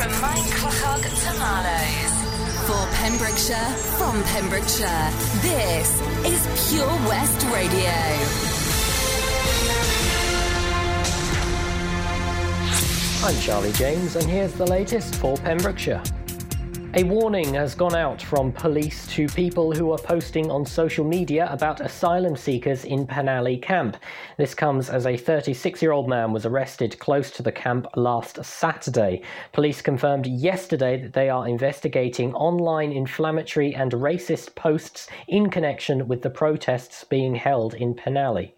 from Minecraft to Marlows. For Pembrokeshire, from Pembrokeshire, this is Pure West Radio. I'm Charlie James, and here's the latest for Pembrokeshire. A warning has gone out from police to people who are posting on social media about asylum seekers in Penally camp. This comes as a 36 year old man was arrested close to the camp last Saturday. Police confirmed yesterday that they are investigating online inflammatory and racist posts in connection with the protests being held in Penally.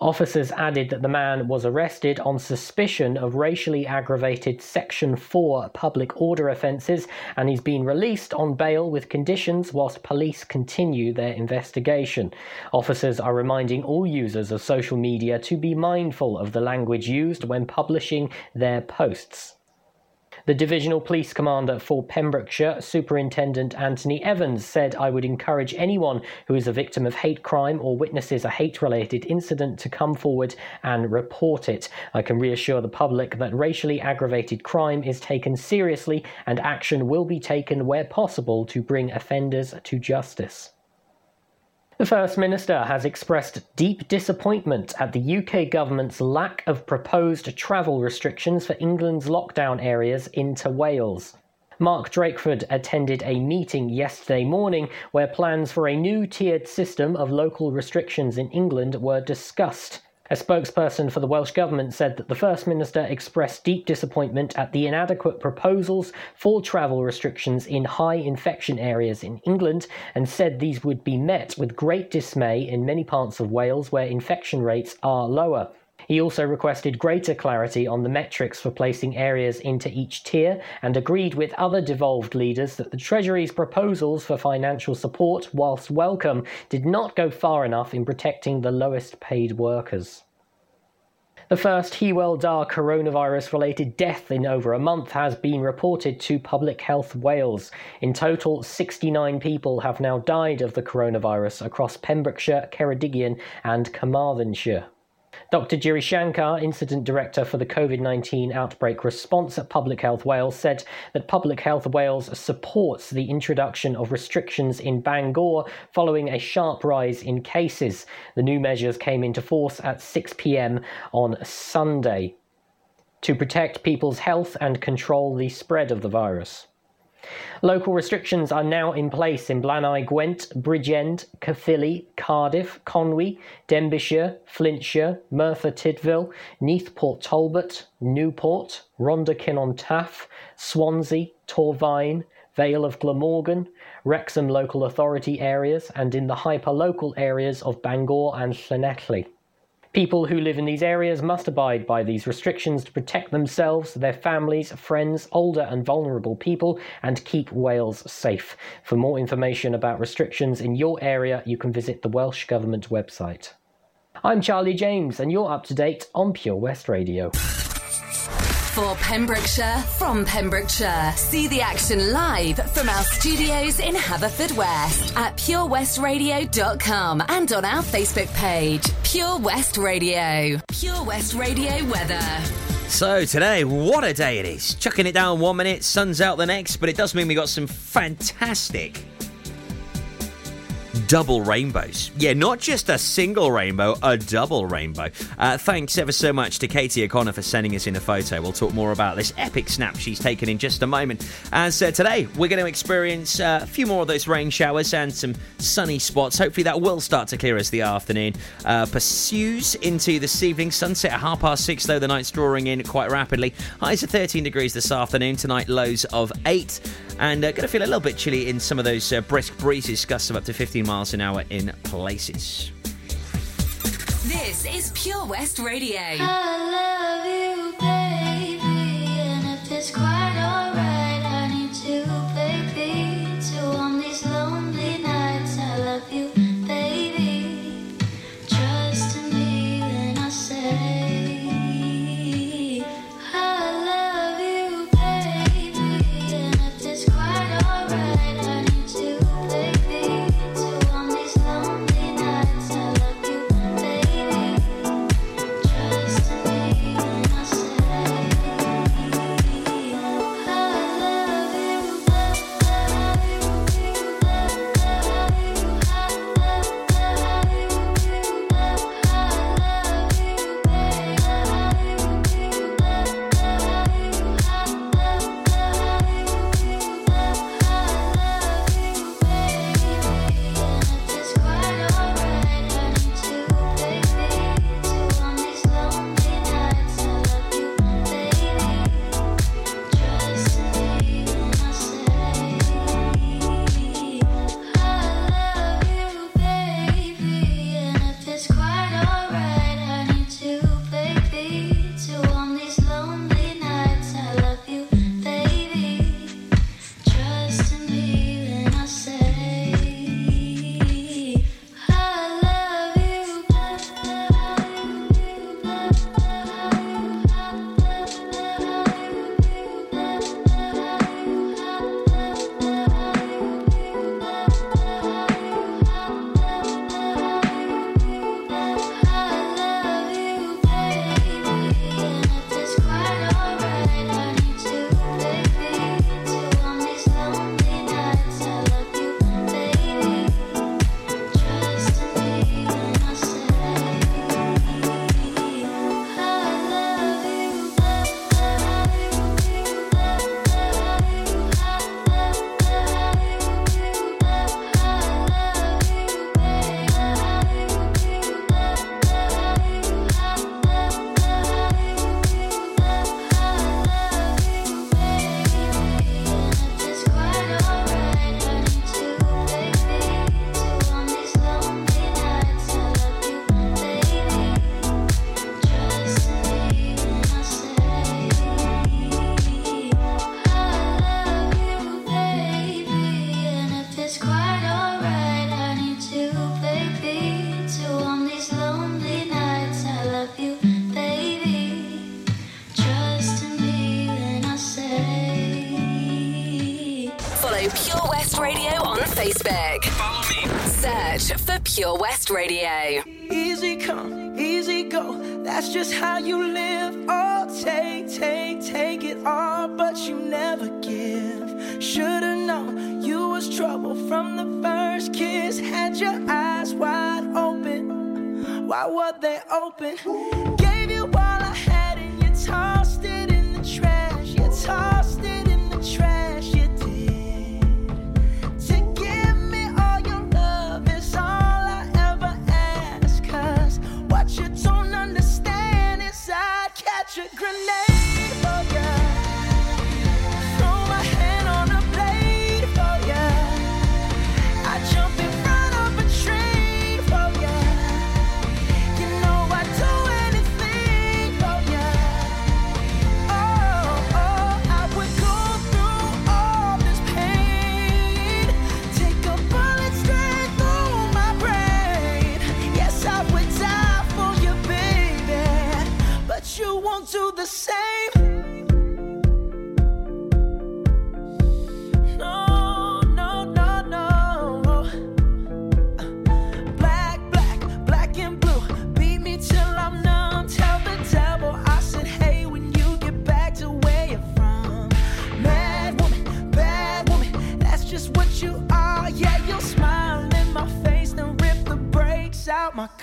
Officers added that the man was arrested on suspicion of racially aggravated Section 4 public order offences and he's been released on bail with conditions whilst police continue their investigation. Officers are reminding all users of social media to be mindful of the language used when publishing their posts. The Divisional Police Commander for Pembrokeshire, Superintendent Anthony Evans, said, I would encourage anyone who is a victim of hate crime or witnesses a hate related incident to come forward and report it. I can reassure the public that racially aggravated crime is taken seriously and action will be taken where possible to bring offenders to justice. The First Minister has expressed deep disappointment at the UK government's lack of proposed travel restrictions for England's lockdown areas into Wales. Mark Drakeford attended a meeting yesterday morning where plans for a new tiered system of local restrictions in England were discussed. A spokesperson for the Welsh Government said that the First Minister expressed deep disappointment at the inadequate proposals for travel restrictions in high infection areas in England and said these would be met with great dismay in many parts of Wales where infection rates are lower. He also requested greater clarity on the metrics for placing areas into each tier and agreed with other devolved leaders that the Treasury's proposals for financial support, whilst welcome, did not go far enough in protecting the lowest paid workers. The first Hywel Dda coronavirus related death in over a month has been reported to Public Health Wales. In total, 69 people have now died of the coronavirus across Pembrokeshire, Ceredigion, and Carmarthenshire. Dr. Giri Shankar, Incident Director for the COVID 19 outbreak response at Public Health Wales, said that Public Health Wales supports the introduction of restrictions in Bangor following a sharp rise in cases. The new measures came into force at 6 pm on Sunday to protect people's health and control the spread of the virus. Local restrictions are now in place in Blaenau Gwent, Bridgend, Caerphilly, Cardiff, Conwy, Denbighshire, Flintshire, Merthyr Tydfil, Neath Port Talbot, Newport, Rhondda Cynon Taf, Swansea, Torfaen, Vale of Glamorgan, Wrexham local authority areas, and in the hyperlocal areas of Bangor and Llanelli. People who live in these areas must abide by these restrictions to protect themselves, their families, friends, older and vulnerable people, and keep Wales safe. For more information about restrictions in your area, you can visit the Welsh Government website. I'm Charlie James, and you're up to date on Pure West Radio. For Pembrokeshire, from Pembrokeshire. See the action live from our studios in Haverfordwest at purewestradio.com and on our Facebook page, Pure West Radio. Pure West Radio weather. So today, what a day it is. Chucking it down one minute, sun's out the next, but it does mean we got some fantastic double rainbows. Yeah, not just a single rainbow, a double rainbow. Uh, thanks ever so much to Katie O'Connor for sending us in a photo. We'll talk more about this epic snap she's taken in just a moment. As uh, today, we're going to experience uh, a few more of those rain showers and some sunny spots. Hopefully, that will start to clear as the afternoon uh, pursues into this evening. Sunset at half past six, though, the night's drawing in quite rapidly. Highs of 13 degrees this afternoon. Tonight, lows of 8. And uh, going to feel a little bit chilly in some of those uh, brisk breezes, gusts of up to 15 miles miles an hour in places. This is Pure West Radio. Never give. Should've known you was trouble from the first kiss. Had your eyes wide open. Why were they open?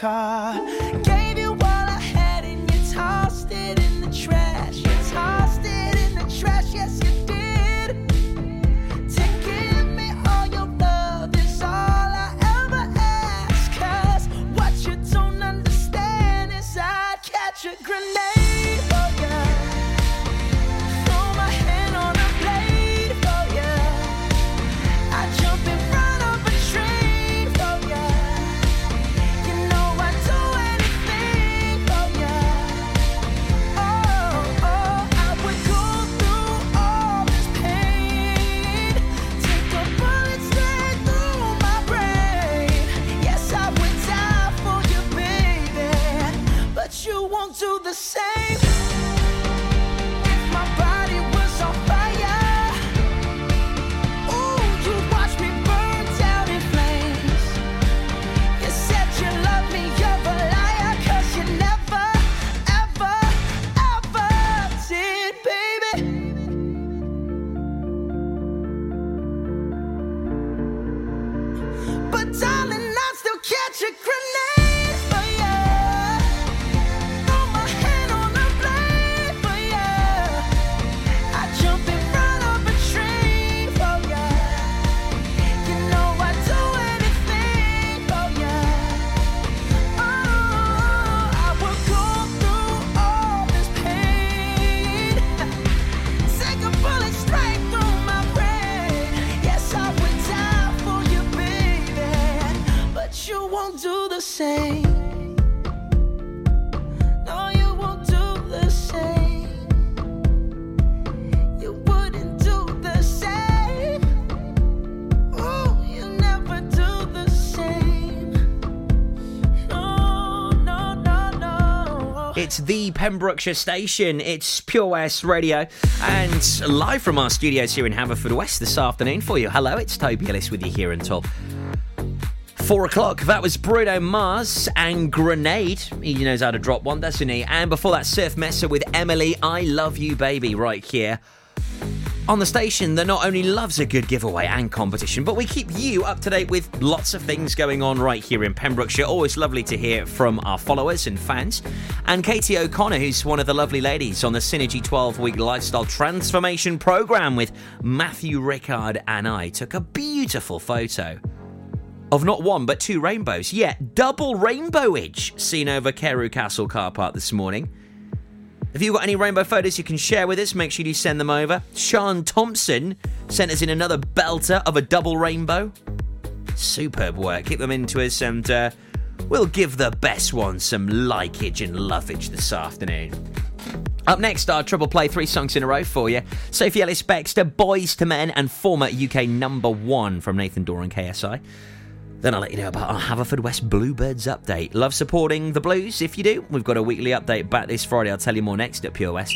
Car. Gave the Pembrokeshire station. It's Pure West Radio. And live from our studios here in Haverfordwest this afternoon for you. Hello, it's Toby Ellis with you here until four o'clock. That was Bruno Mars and Grenade. He knows how to drop one, doesn't he? And before that, Surf Mesa with Emilee, I Love You Baby, right here. On the station that not only loves a good giveaway and competition, but we keep you up to date with lots of things going on right here in Pembrokeshire. Always lovely to hear from our followers and fans. And Katie O'Connor, who's one of the lovely ladies on the Synergy 12 week lifestyle transformation program with Matthew Rickard and I, took a beautiful photo of not one but two rainbows. Yeah, double rainbowage seen over Carew Castle car park this morning. If you've got any rainbow photos you can share with us, make sure you send them over. Sean Thompson sent us in another belter of a double rainbow. Superb work. Keep them into us and uh, we'll give the best one some likeage and loveage this afternoon. Up next, our triple play three songs in a row for you. Sophie Ellis Bextor, Boyz II Men, and former UK number one from Nathan Dawe and KSI. Then I'll let you know about our Haverfordwest Bluebirds update. Love supporting the Blues? If you do, we've got a weekly update back this Friday. I'll tell you more next at Pure West.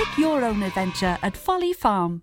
Pick your own adventure at Folly Farm.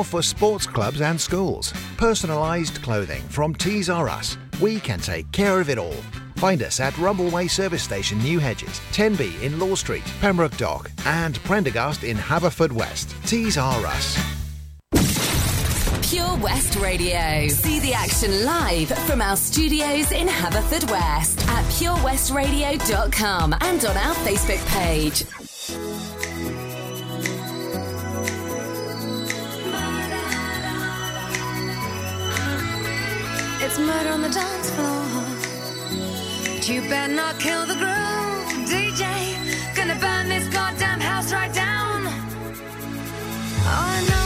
for sports clubs and schools. Personalised clothing from Tees R Us. We can take care of it all. Find us at Rumbleway Service Station, New Hedges, 10B in Law Street, Pembroke Dock, and Prendergast in Haverfordwest. Tees R Us. Pure West Radio. See the action live from our studios in Haverfordwest at purewestradio.com and on our Facebook page. It's murder on the dance floor. But you better not kill the groove, DJ. Gonna burn this goddamn house right down. Oh, I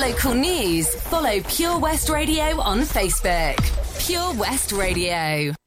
local news, follow Pure West Radio on Facebook. Pure West Radio.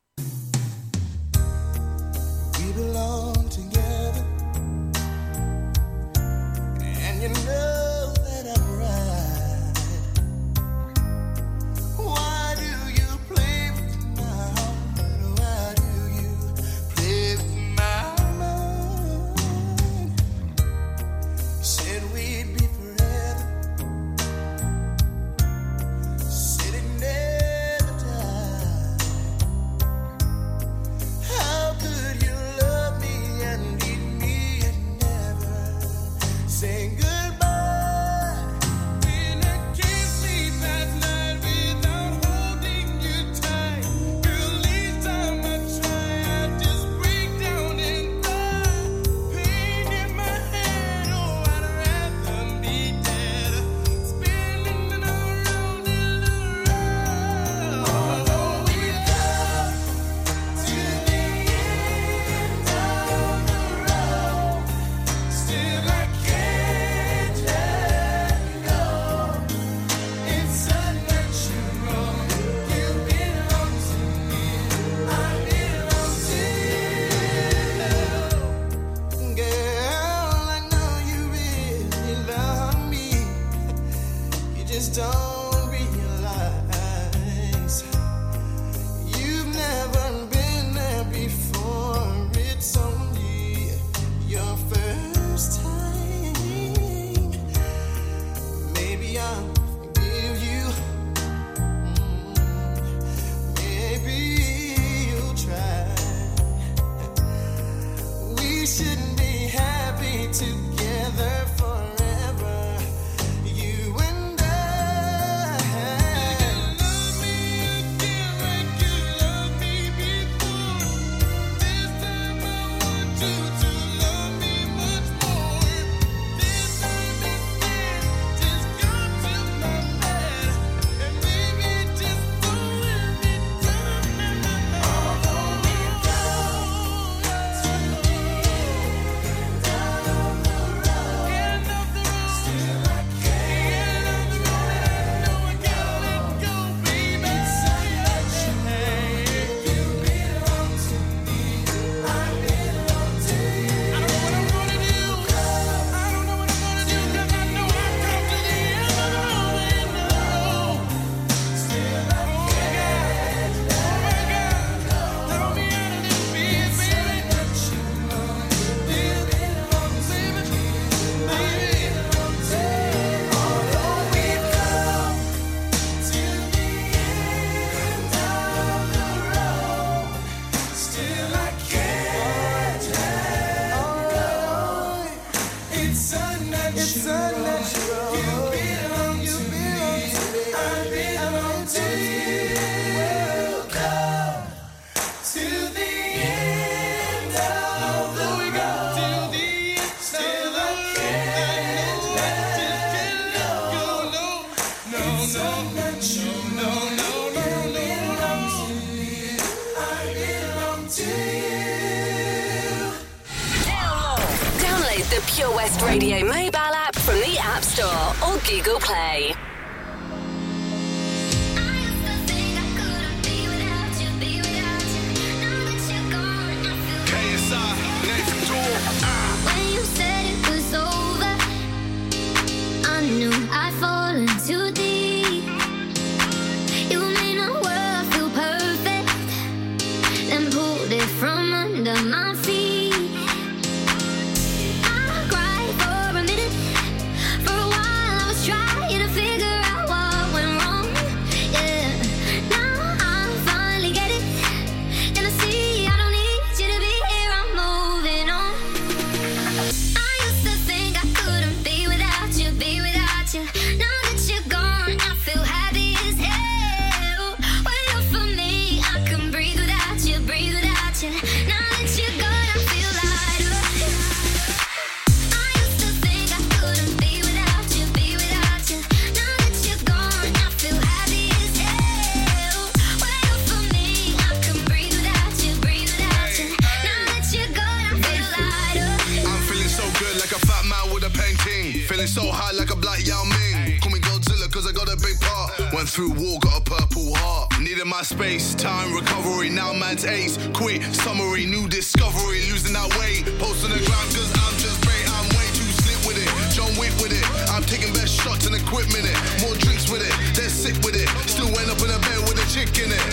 Part. Through war, got a purple heart. Needed my space, time, recovery. Now man's ace. Quit, summary, new discovery. Losing that weight. Post on the ground cause I'm just bait. I'm way too slick with it. John Wick with it. I'm taking best shots and equipment it. More drinks with it. They're sick with it. Still went up in a bed with a chick in it.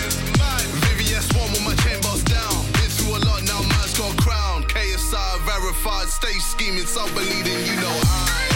Vivian Swan with my chain boss down. Been through a lot, now man's got crown. KSI verified, stay scheming, some believing, you know I.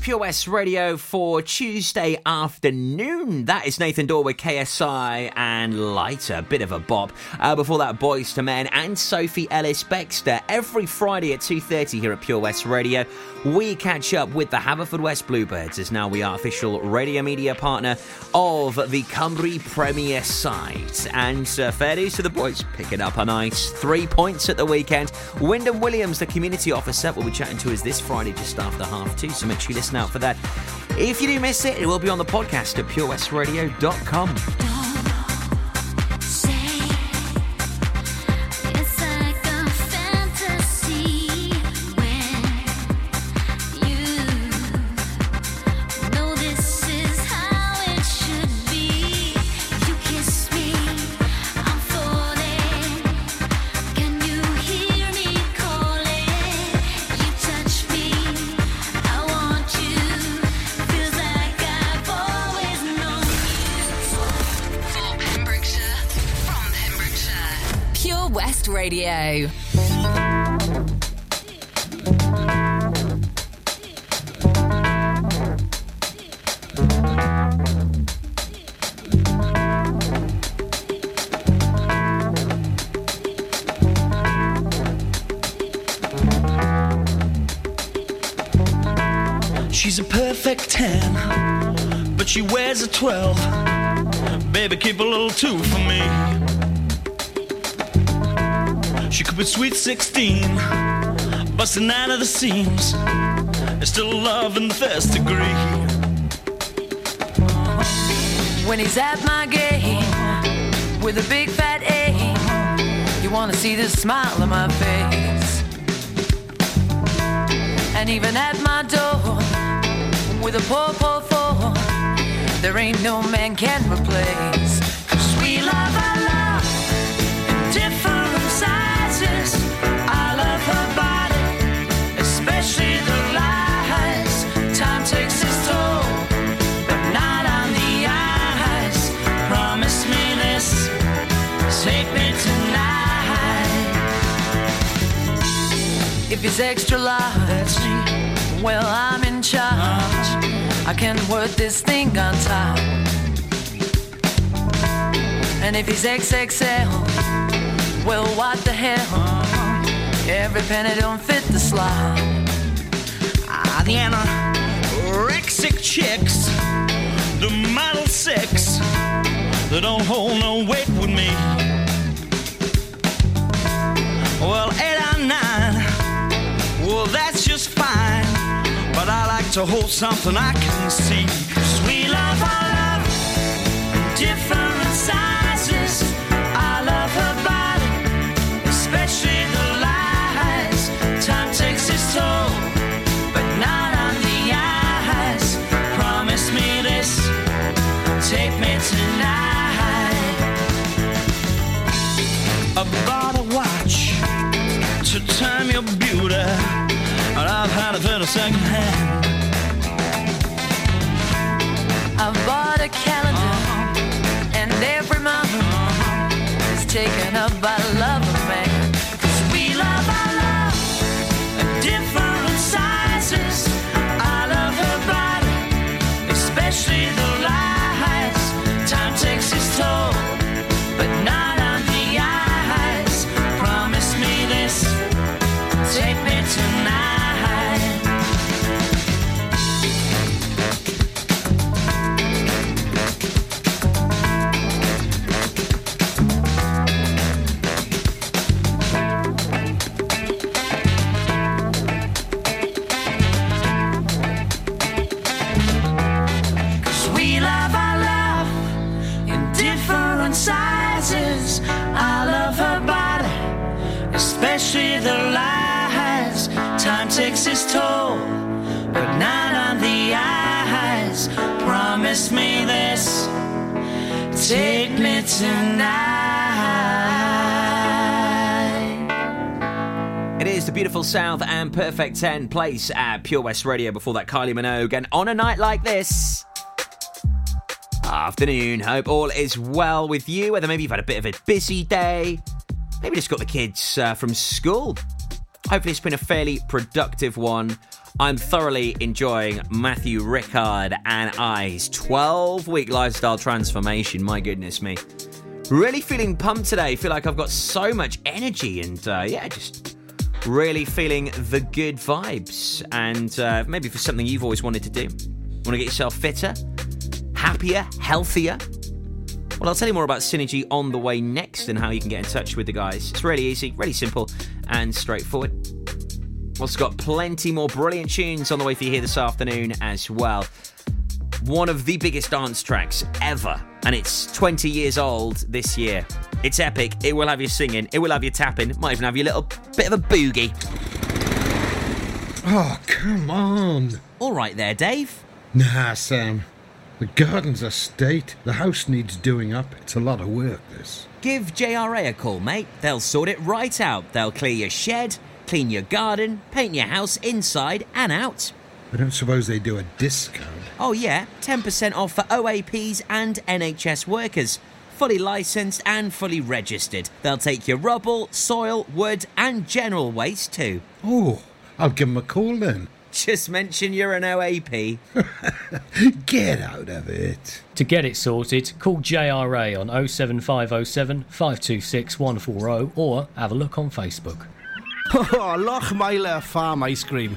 Pure West Radio for Tuesday afternoon. That is Nathan Dawe with KSI and Lighter. A bit of a bop. Uh, before that, Boyz II Men and Sophie Ellis Bextor. Every Friday at 2.30 here at Pure West Radio, we catch up with the Haverfordwest Bluebirds as now we are official radio media partner of the Cymru Premier site. And uh, fair dues to the boys, picking up a nice three points at the weekend. Wyndham Williams, the community officer, will be chatting to us this Friday just after half two, so make sure you listen out for that. If you do miss it, it will be on the podcast at purewestradio.com. 12. Baby, keep a little 2 for me. She could be sweet 16, busting out of the seams. There's still love in the first degree. When he's at my gate with a big fat A, you wanna see the smile on my face. And even at my door with a poor, poor four, there ain't no man can replace. Cause we love our love in different sizes. I love her body, especially the lies. Time takes its toll but not on the eyes. Promise me this, take me tonight. If it's extra large, well, I'm in charge. I can work this thing on time. And if he's XXL, well, what the hell? Every penny don't fit the slot. Ah, the anorexic chicks, the model six, they don't hold no weight with me. Well, eight to hold something I can see. we love our love in different sizes. I love her body, especially the lies. Time takes its toll, but not on the eyes. Promise me this, take me tonight. I bought a watch to time your beauty, I've had it for a second hand. Beautiful South and Perfect 10 place at Pure West Radio before that Kylie Minogue. And on a night like this, afternoon, hope all is well with you. Whether maybe you've had a bit of a busy day, maybe just got the kids uh, from school. Hopefully, it's been a fairly productive one. I'm thoroughly enjoying Matthew Rickard and I's 12 week lifestyle transformation. My goodness me. Really feeling pumped today. Feel like I've got so much energy and uh, yeah, just really feeling the good vibes. And uh, maybe for something you've always wanted to do. Want to get yourself fitter, happier, healthier? Well, I'll tell you more about Synergy on the way next and how you can get in touch with the guys. It's really easy, really simple, and straightforward. Also got plenty more brilliant tunes on the way for you here this afternoon as well. One of the biggest dance tracks ever, and it's 20 years old this year. It's epic. It will have you singing, it will have you tapping, might even have you a little bit of a boogie. Oh, come on. All right there, Dave. Nah, Sam. The garden's a state. The house needs doing up. It's a lot of work, this. Give JRA a call, mate. They'll sort it right out. They'll clear your shed, clean your garden, paint your house inside and out. I don't suppose they do a discount. Oh, yeah, 10% off for OAPs and NHS workers. Fully licensed and fully registered. They'll take your rubble, soil, wood, and general waste too. Oh, I'll give them a call then. Just mention you're an OAP. Get out of it. To get it sorted, call JRA on 07507 526 140 or have a look on Facebook. Oh, Lochmeyler Farm Ice Cream.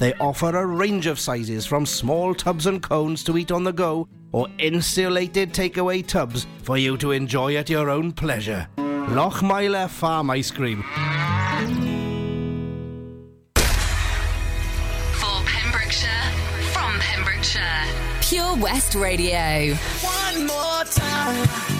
They offer a range of sizes from small tubs and cones to eat on the go or insulated takeaway tubs for you to enjoy at your own pleasure. Lochmeyler Farm Ice Cream. For Pembrokeshire, from Pembrokeshire, Pure West Radio. One more time.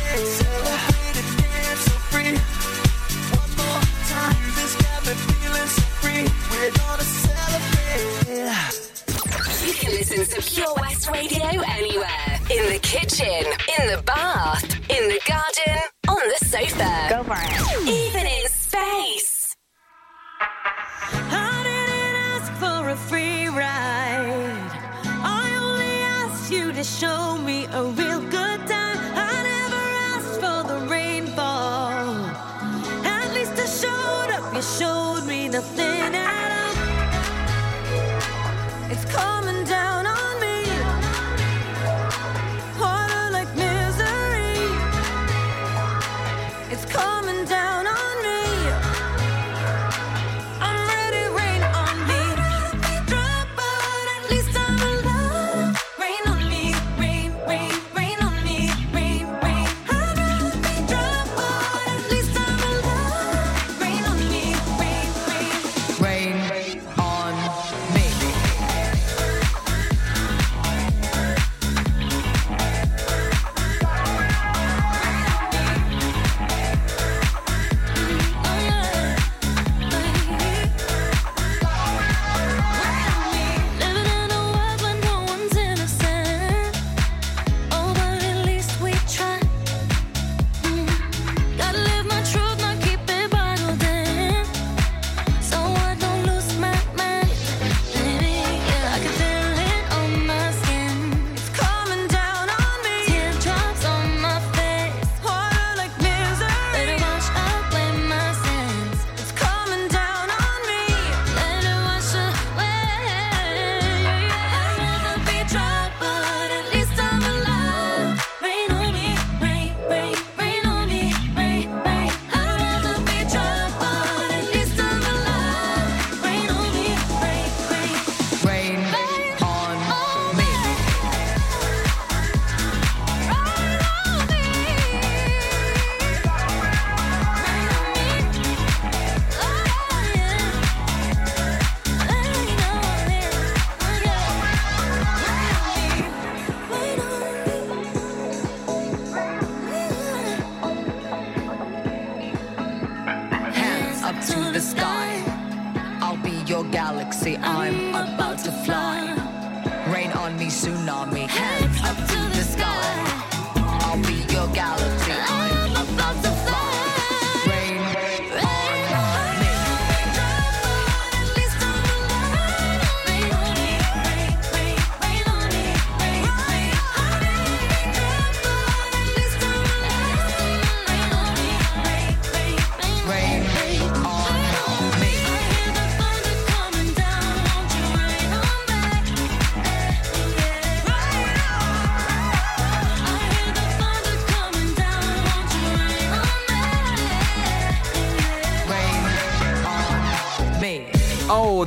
listen Pure West Radio anywhere. In the kitchen, in the bath,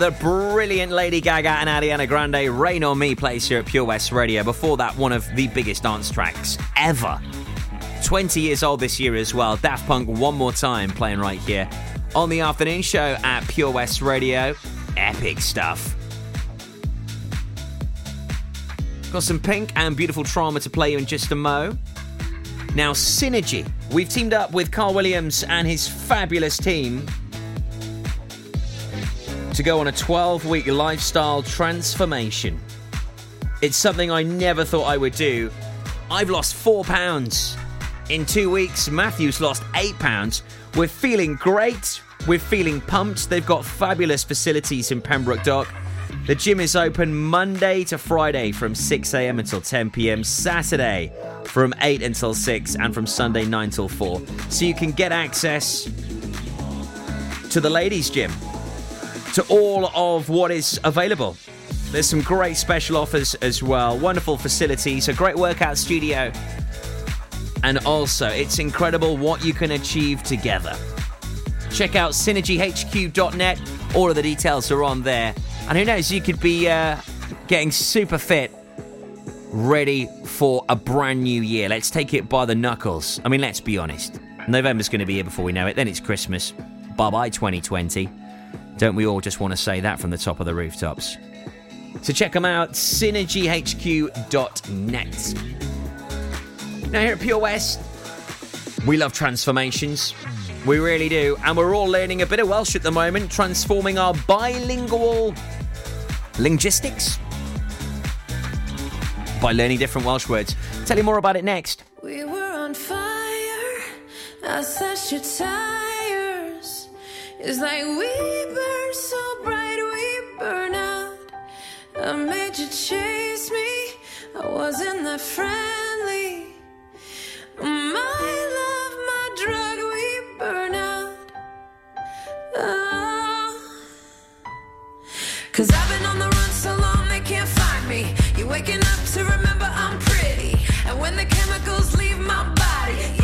the brilliant Lady Gaga and Ariana Grande, Rain on Me plays here at Pure West Radio. Before that, one of the biggest dance tracks ever. 20 years old this year as well. Daft Punk one more time playing right here on the afternoon show at Pure West Radio. Epic stuff. Got some pink and beautiful trauma to play you in just a mo. Now, Synergy. We've teamed up with Carl Williams and his fabulous team to go on a 12 week lifestyle transformation. It's something I never thought I would do. I've lost four pounds. In two weeks, Matthew's lost eight pounds. We're feeling great. We're feeling pumped. They've got fabulous facilities in Pembroke Dock. The gym is open Monday to Friday from 6am until 10pm, Saturday from 8 until 6, and from Sunday 9 till 4. So you can get access to the ladies' gym, to all of what is available. There's some great special offers as well, wonderful facilities, a great workout studio, and also it's incredible what you can achieve together. Check out synergyhq.net. All of the details are on there. And who knows, you could be uh, getting super fit, ready for a brand new year. Let's take it by the knuckles. I mean, let's be honest. November's going to be here before we know it. Then it's Christmas. Bye bye, 2020. Don't we all just want to say that from the top of the rooftops? So check them out, synergyhq.net. Now, here at Pure West, we love transformations. We really do. And we're all learning a bit of Welsh at the moment, transforming our bilingual linguistics by learning different Welsh words. Tell you more about it next. We were on fire. I tires. It's like we burn so bright, we burn out. I made you chase me. I wasn't that friendly. My love, my drug, we burn out. Oh. Cause I've been on the run so long they can't find me. You're waking up to remember I'm pretty. And when the chemicals leave my body,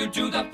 you do the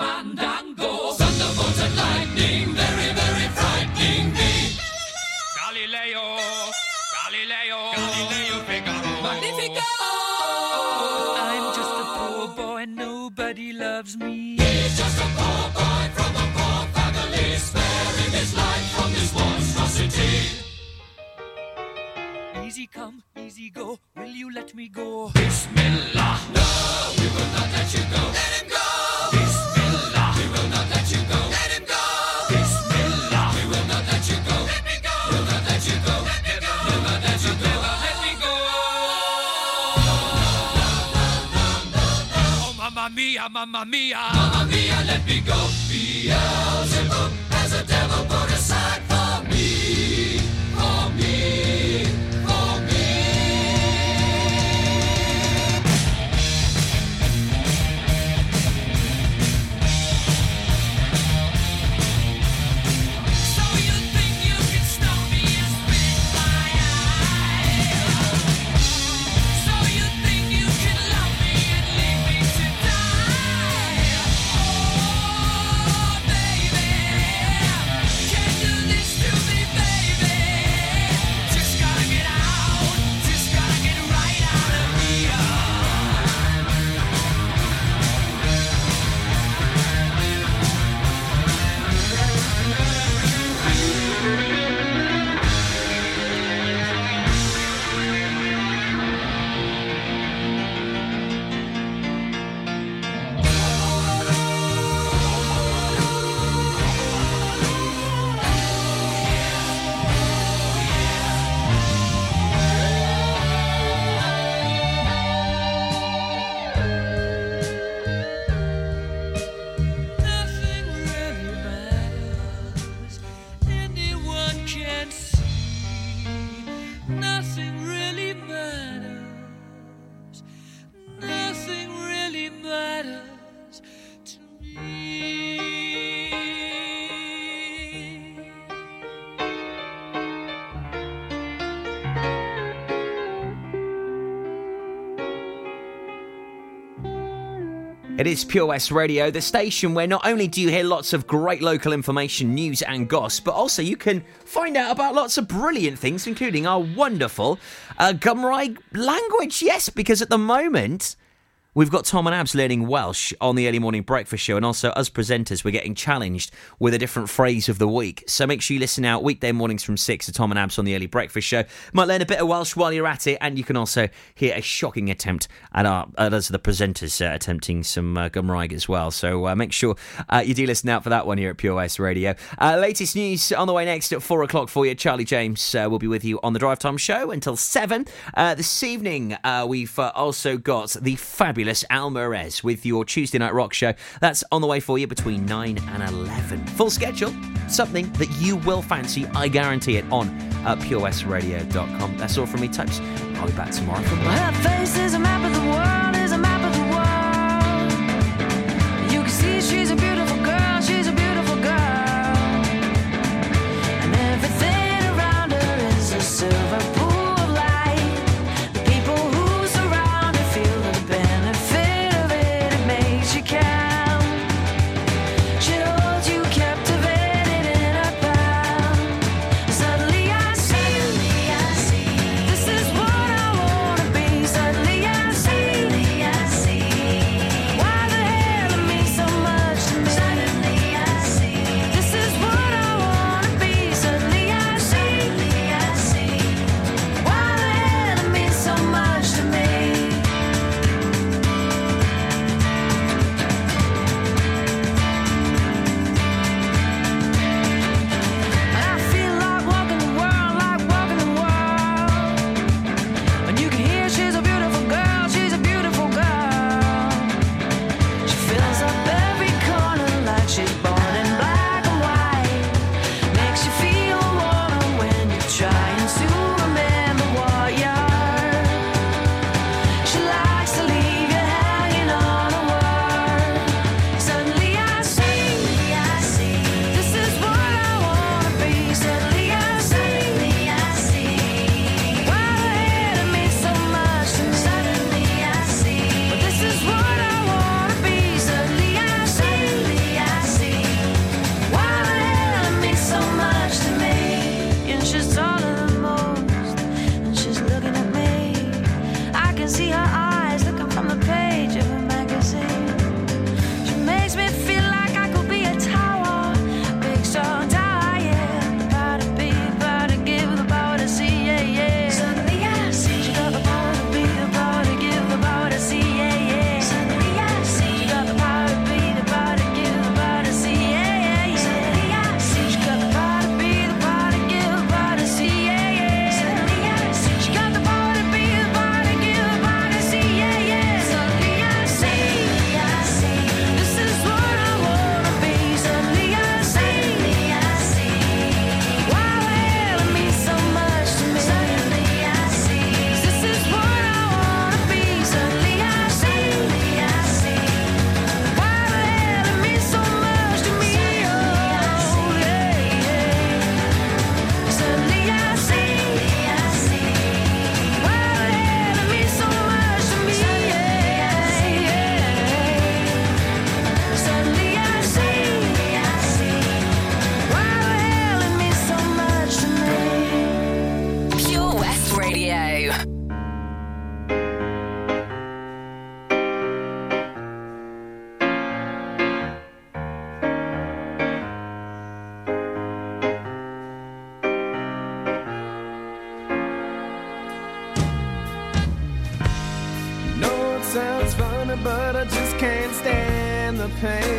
It is Pure West Radio, the station where not only do you hear lots of great local information, news, and goss, but also you can find out about lots of brilliant things, including our wonderful uh, Cymraeg language. Yes, because at the moment, We've got Tom and Abs learning Welsh on the early morning breakfast show, and also us presenters, we're getting challenged with a different phrase of the week. So make sure you listen out weekday mornings from 6 to Tom and Abs on the early breakfast show. Might learn a bit of Welsh while you're at it, and you can also hear a shocking attempt at, our, at us, the presenters, uh, attempting some uh, Cymraeg as well. So uh, make sure uh, you do listen out for that one here at Pure West Radio. Uh, latest news on the way next at 4 o'clock for you. Charlie James uh, will be with you on the Drive Time show until 7 uh, this evening. we've also got the fabulous fabulous Almarez with your Tuesday Night Rock show. That's on the way for you between 9 and 11. Full schedule, something that you will fancy, I guarantee it, on uh, at purewestradio.com. That's all from me, types. I'll be back tomorrow for pain.